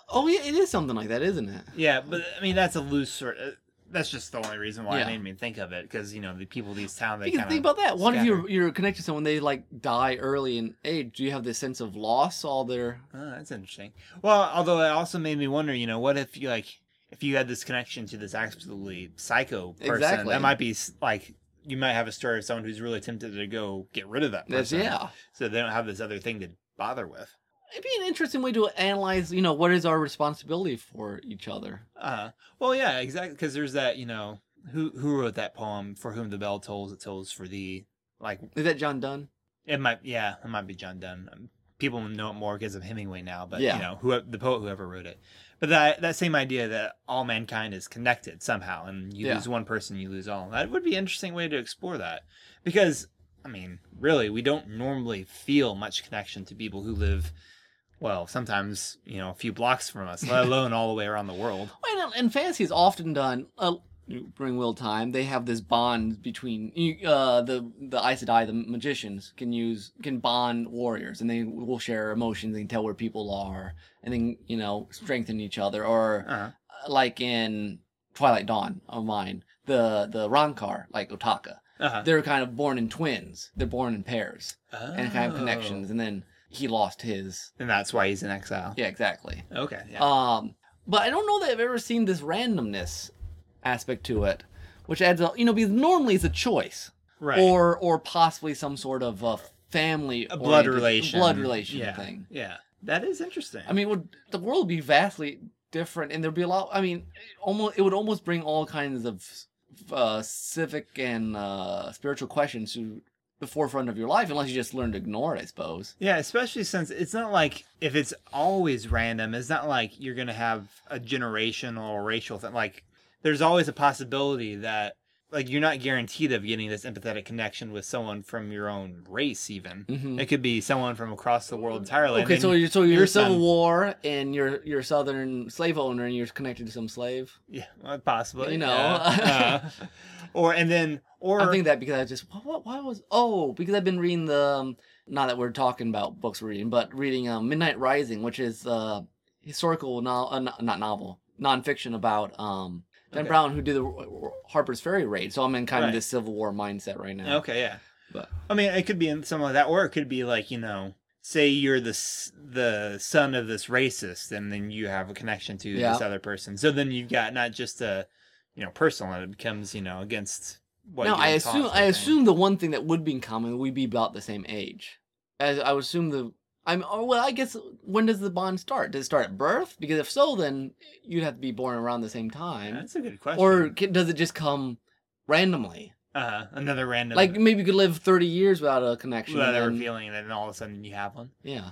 Oh yeah, it is something like that, isn't it? Yeah, but I mean that's a loose sort. Uh, that's just the only reason why Yeah. it made me think of it because you know the people of these towns they Because think about that. What if you're you're connected to someone they like die early in age? Do you have this sense of loss? All their Oh, that's interesting. Well, although it also made me wonder, you know, what if you like if you had this connection to this absolutely psycho person? Exactly. That might be like you might have a story of someone who's really tempted to go get rid of that that's person. yeah. So they don't have this other thing to bother with. It'd be an interesting way to analyze. You know, what is our responsibility for each other? Uh, well, yeah, exactly. Because there's that, you know, who who wrote that poem? For whom the bell tolls, it tolls for thee. Like Is that John Donne? it might, yeah, it might be John Donne. Um, People know it more because of Hemingway now, but Yeah. you know, who the poet whoever wrote it. But that that same idea that all mankind is connected somehow, and you Yeah. lose one person, you lose all. That would be an interesting way to explore that, because I mean, really, we don't normally feel much connection to people who live. Well, sometimes you know a few blocks from us, let alone all the way around the world. Well, and fantasy is often done. Uh, during Will Time, they have this bond between uh, the the Aes Sedai, the magicians, can use can bond warriors, and they will share emotions. They can tell where people are, and then you know strengthen each other. Or Uh-huh. like in Twilight Dawn of mine, the the Rankar, like Otaka, Uh-huh. they're kind of born in twins. They're born in pairs and kind of Oh. connections. And then he lost his. and that's why he's in exile. Yeah, exactly. Okay. Yeah. Um, but I don't know that I've ever seen this randomness aspect to it, which adds a you know because normally it's a choice right. or or possibly some sort of a family a blood relation. blood relation yeah. thing. Yeah. That is interesting. I mean, would the world would be vastly different, and there'd be a lot. I mean, almost it would almost bring all kinds of uh, civic and uh, spiritual questions to the forefront of your life, unless you just learn to ignore it. I suppose. Yeah, especially since it's not like if it's always random, it's not like you're gonna have a generational or racial thing. Like, there's always a possibility that like you're not guaranteed of getting this empathetic connection with someone from your own race. Even Mhm. it could be someone from across the world entirely. Okay, so you're so you're your Civil son- War, and you're you're a Southern slave owner, and you're connected to some slave. yeah, possibly You know. yeah. Uh, or and then or i think that because I just what, what why was oh because I've been reading the um, not that we're talking about books we're reading but reading um, Midnight Rising which is uh historical no, uh, not novel nonfiction about um Dan Okay. Brown who did the Harper's Ferry raid so I'm in kind Right. of this Civil War mindset right now. Okay, yeah. But- I mean, it could be in something like that, or it could be like you know, say you're the the son of this racist, and then you have a connection to Yeah. this other person. So then you've got not just a you know personal, it becomes you know against what. you're I assume I assume the one thing that would be in common we'd be about the same age. As I would assume the I'm oh, well I guess when does the bond start? Does it start at birth? Because if so then you'd have to be born around the same time. That's a good question. or ca- does it just come randomly? uh, another random Like maybe you could live thirty years without a connection. without and ever feeling, and then all of a sudden you have one. yeah,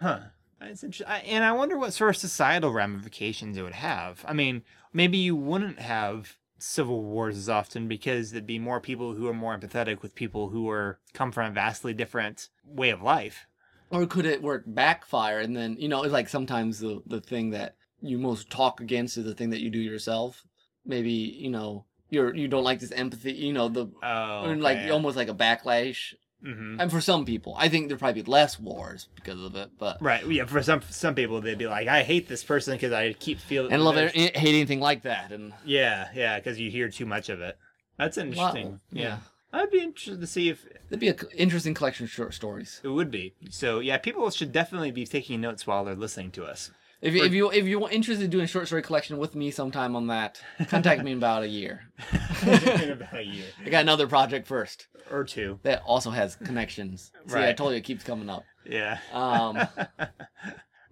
Huh. That's interesting. And I wonder what sort of societal ramifications it would have. I mean, maybe you wouldn't have civil wars as often because there'd be more people who are more empathetic with people who are come from a vastly different way of life. Or could it work backfire and then you know it's like sometimes the the thing that you most talk against is the thing that you do yourself. Maybe you know you're you don't like this empathy. You know the Oh, or like almost like a backlash. hmm And for some people, I think there'd probably be less wars because of it. But Right. Yeah. For some some people, they'd be like, "I hate this person because I keep feeling and love it, hate anything like that. And Yeah, yeah, because you hear too much of it. That's interesting. Wow, yeah. I'd be interested to see if that'd be an interesting collection of short stories. it would be. So yeah, people should definitely be taking notes while they're listening to us. If you, if you if you're interested in doing a short story collection with me sometime on that, contact me in about a year. in about a year I got another project first or two. that also has connections. See, I told you it keeps coming up. Yeah. Um,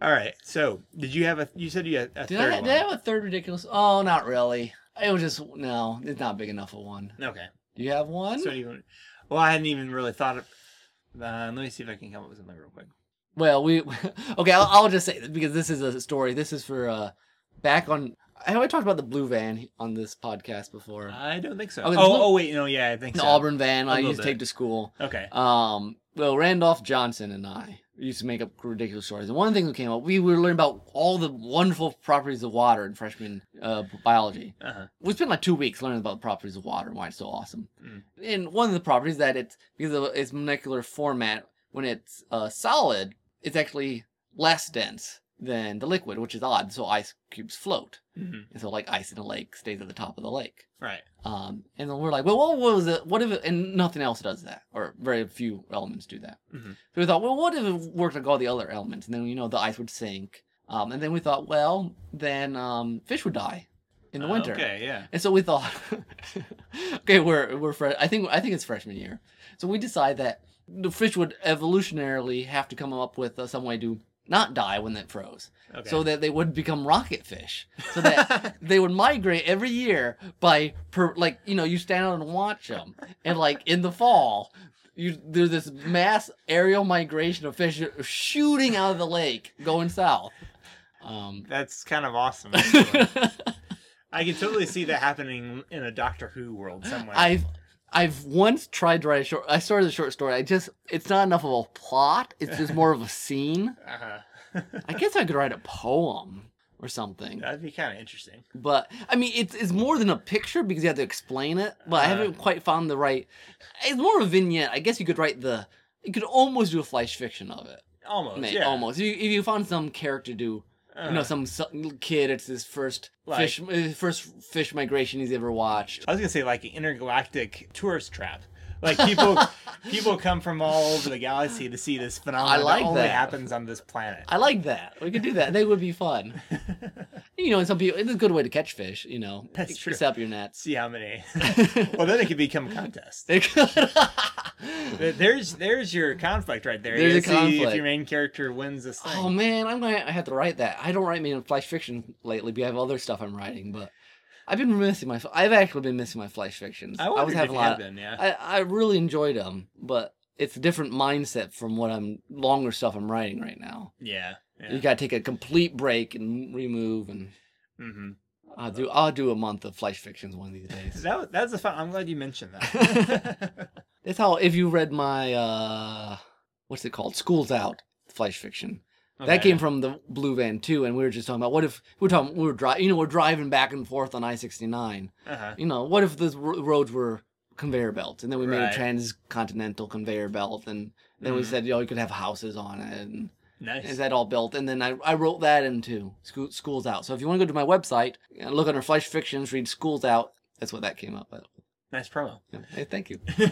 All right. So, did you have a? You said you had a did third I, one. did I have a third ridiculous? Oh, not really. It was just no. It's not big enough of one. Okay. Do you have one? So you. Well, I hadn't even really thought of. Uh, let me see if I can come up with something real quick. Well, we okay. I'll, I'll just say because this is a story. This is for uh, back on. Have I talked about the blue van on this podcast before? I don't think so. Okay, oh, the blue- oh, wait, no, yeah, I think the so. Auburn van I used to take to school. Okay. Um, well, Randolph Johnson and I used to make up ridiculous stories. And one of the things that came up, we were learning about all the wonderful properties of water in freshman uh, biology. Uh huh. We spent like two weeks learning about the properties of water and why it's so awesome. Mm. And one of the properties that it's because of its molecular format, when it's uh, solid, it's actually less dense than the liquid, which is odd. So ice cubes float, hmm and so like ice in a lake stays at the top of the lake. Right. Um, and then we're like, well, what was it? What if it? And nothing else does that, or very few elements do that. Mhm. So we thought, well, what if it worked like all the other elements? And then you know the ice would sink. Um, and then we thought, well, then um, fish would die in the Uh, winter. Okay. Yeah. And so we thought, okay, we're we're fre- I think I think it's freshman year. So we decide that the fish would evolutionarily have to come up with uh, some way to not die when it froze, Okay. so that they would become rocket fish, so that they would migrate every year by per like you know you stand out and watch them, and like in the fall. You, there's this mass aerial migration of fish shooting out of the lake going south. Um, That's kind of awesome. I can totally see that happening in a Doctor Who world somewhere. I've I've once tried to write a short. I started a short story. I just it's not enough of a plot. It's just more of a scene. Uh-huh. I guess I could write a poem or something. That'd be kind of interesting. But I mean, it's it's more than a picture because you have to explain it. But I Uh. haven't quite found the right. It's more of a vignette. I guess you could write the. You could almost do a flash fiction of it. Almost. Yeah. Almost. If you, if you found some character do you know Uh, some, some kid. It's his first Like- fish his first fish migration he's ever watched. I was gonna say like an intergalactic tourist trap. Like people, people come from all over the galaxy to see this phenomenon I like that only that. happens on this planet. I like that. We could do that. That would be fun. You know, and some people, it's a good way to catch fish. You know, That's true. Set up your nets. see how many. well, then it could become a contest. They could- There- There's there's your conflict right there. There's you a see if your main character wins this thing. oh man, I'm gonna I have to write that. I don't write me in flash fiction lately, but I have other stuff I'm writing. But I've been missing my. I've actually been missing my flash fictions. I, was wondered having a lot. been, yeah. I I really enjoyed them, but it's a different mindset from what I'm longer stuff I'm writing right now. yeah. yeah. You gotta take a complete break and remove, and hmm I'll do I'll do a month of flash fictions one of these days. That that's a fun. I'm glad you mentioned that. That's how if you read my uh what's it called? School's Out flash fiction. That came from the Blue Van too, and we were just talking about what if we were talking we were driving you know we're driving back and forth on I sixty nine. Uh-huh. You know what if the ro- roads were conveyor belts, and then we made Right. a transcontinental conveyor belt, and then we Mhm. said you know you could have houses on it, and Nice. is that all built? And then I, I wrote that into school, School's Out. So if you want to go to my website and look under flash fictions, read School's Out. That's what that came up with. Nice promo. Hey, thank you.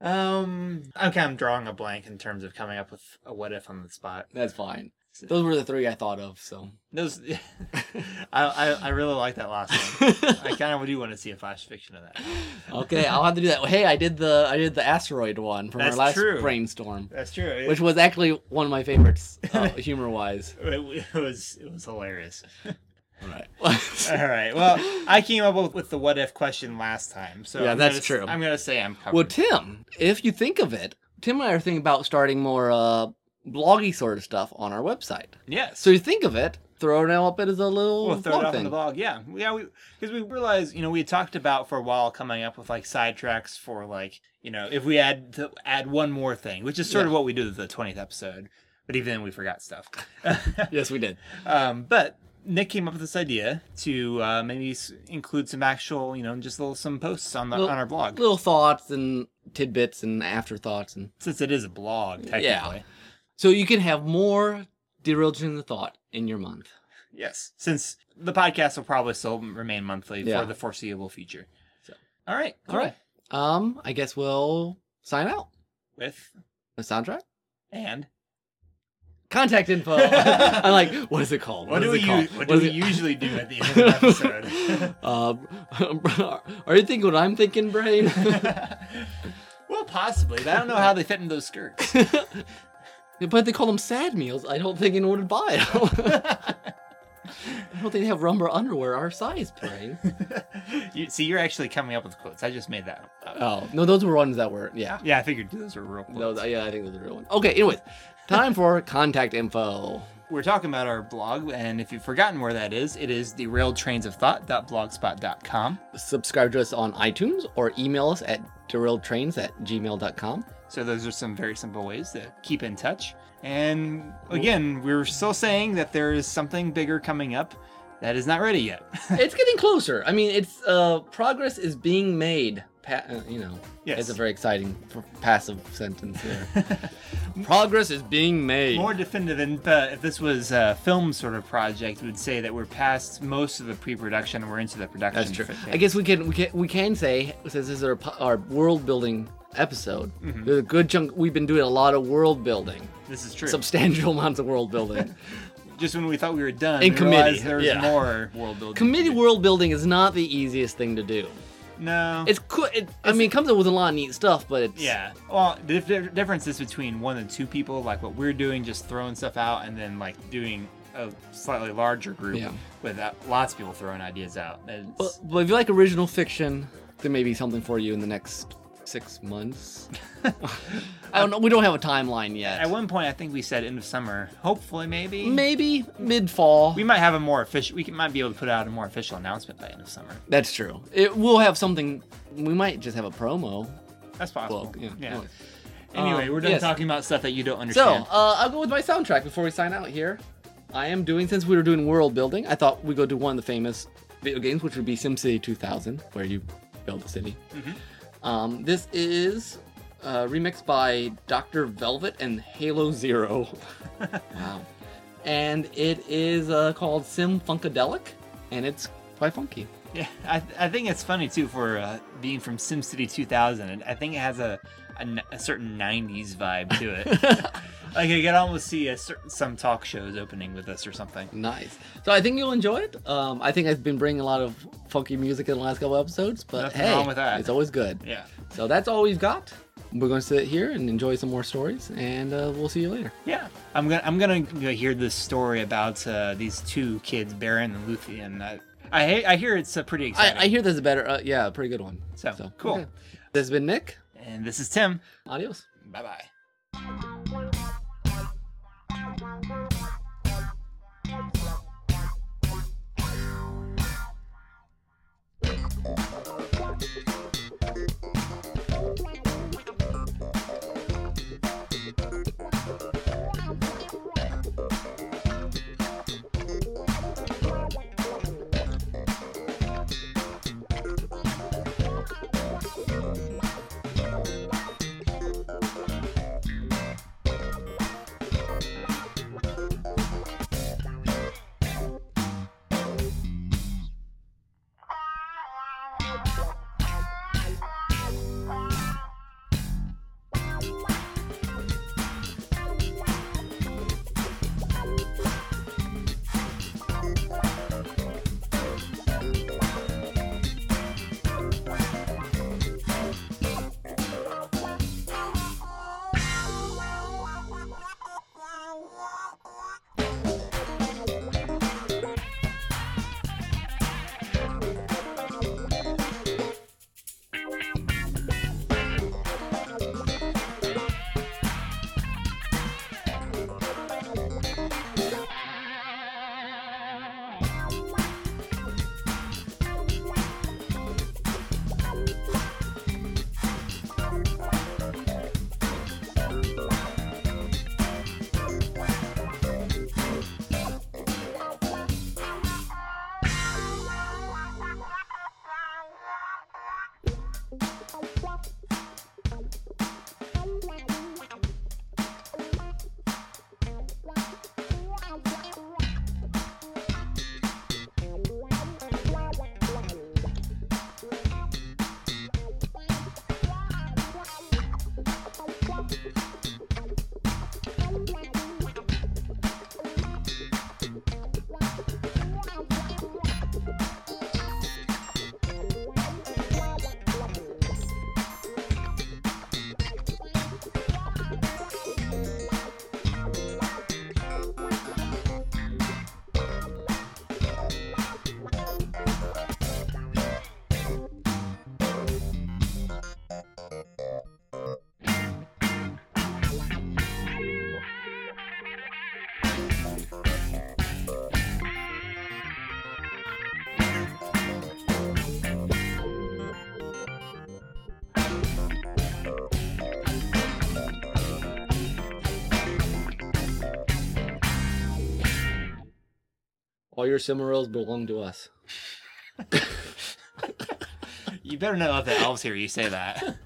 um, okay, I'm drawing a blank in terms of coming up with a what if on the spot. That's fine. Those were the three I thought of. So. Those, I, I I really like that last one. I kind of do want to see a flash fiction of that. okay, I'll have to do that. Hey, I did the I did the asteroid one from That's our last true. brainstorm, That's true. It, which was actually one of my favorites, uh, humor wise. it, it was it was hilarious. Right. All right. Well, I came up with, the what if question last time, so Yeah, I'm that's gonna, true. I'm gonna say I'm covered. well, Tim, if you think of it, Tim and I are thinking about starting more uh, bloggy sort of stuff on our website. yes. So you think of it, throw it up as a little We'll throw it up thing. on the blog. Yeah, yeah. We because we realized, you know, we had talked about for a while coming up with like sidetracks for like, you know, if we add to add one more thing, which is sort of what we did with the twentieth episode. But even then, we forgot stuff. Yes, we did. um, but Nick came up with this idea to uh, maybe s- include some actual, you know, just little some posts on the Little- on our blog, Little thoughts and tidbits and afterthoughts and since it is a blog technically. so you can have more derailed in the thought in your month. Yes, since the podcast will probably still remain monthly Yeah. for the foreseeable future. So- all right, All right. Um, I guess we'll sign out. with The soundtrack. and Contact info. I'm like, what is it called? what, do is we it called? u- what What do we it- usually do at the end of an episode? Um, are you thinking what I'm thinking, brain? well, possibly, but I don't know how they fit in those skirts. but they call them sad meals. I don't think anyone would buy them. I don't think they have rubber underwear our size, Brain. you, see, you're actually coming up with quotes. I just made that. Up. oh no, those were ones that were yeah. Yeah, I figured those were real quotes. No, yeah, I think those are real ones. Okay, anyways, time for contact info. We're talking about our blog, and if you've forgotten where that is, it is derailedtrainsofthought.blogspot.com. Subscribe to us on iTunes or email us at derailedtrains at gmail.com. So those are some very simple ways to keep in touch. And again, we're still saying that there is something bigger coming up that is not ready yet. it's getting closer. I mean, it's uh, progress is being made. Pa- uh, you know, Yes. it's a very exciting p- passive sentence there. progress is being made. More definitive, and uh, if this was a film sort of project, we would say that we're past most of the pre-production and we're into the production. That's true. I guess we can we can we can say since this is our our world building episode, Mm-hmm. there's a good chunk. We've been doing a lot of world building, this is true. substantial amounts of world building. Just when we thought we were done, In we committee, realized there was yeah. more world building. Committee world building is not the easiest thing to do. No. It's cool. It, I mean, it comes up with a lot of neat stuff, but it's Yeah. Well, the dif- difference is between one and two people, like what we're doing, just throwing stuff out, and then like doing a slightly larger group Yeah. with uh, lots of people throwing ideas out. But, but if you like original fiction, there may be something for you in the next six months. I don't know. We don't have a timeline yet. at one point, I think we said end of summer. Hopefully, maybe. Maybe mid fall. We might have a more official. We might be able to put out a more official announcement by end of summer. That's true. It will have something. We might just have a promo. That's possible. Well, yeah. yeah. Anyway, Um, we're done yes. talking about stuff that you don't So understand. uh, I'll go with my soundtrack before we sign out here. I am doing since we were doing world building. I thought we'd go do one of the famous video games, which would be SimCity 2000, where you build a city. Mm-hmm. Um, this is uh, remixed by Dr. Velvet and Halo Zero. wow. And it is uh, called Sim Funkadelic, and it's quite funky. Yeah, I, I think it's funny too for uh, being from SimCity 2000. I think it has a, a, a certain 90s vibe to it. like I could almost see a certain, some talk shows opening with this or something. Nice. So I think you'll enjoy it. Um, I think I've been bringing a lot of funky music in the last couple episodes, but Nothing hey, wrong with that. it's always good. Yeah. So that's all we've got. We're going to sit here and enjoy some more stories, and uh, we'll see you later. Yeah, I'm gonna I'm gonna go hear this story about uh, these two kids, Beren and Luthien. I I, I hear it's uh, pretty exciting. I, I hear there's a better, uh, yeah, a pretty good one. So, cool. This has been Nick. And this is Tim. Adios. Bye bye. Your Silmarils belong to us. You better not let the elves hear you say that.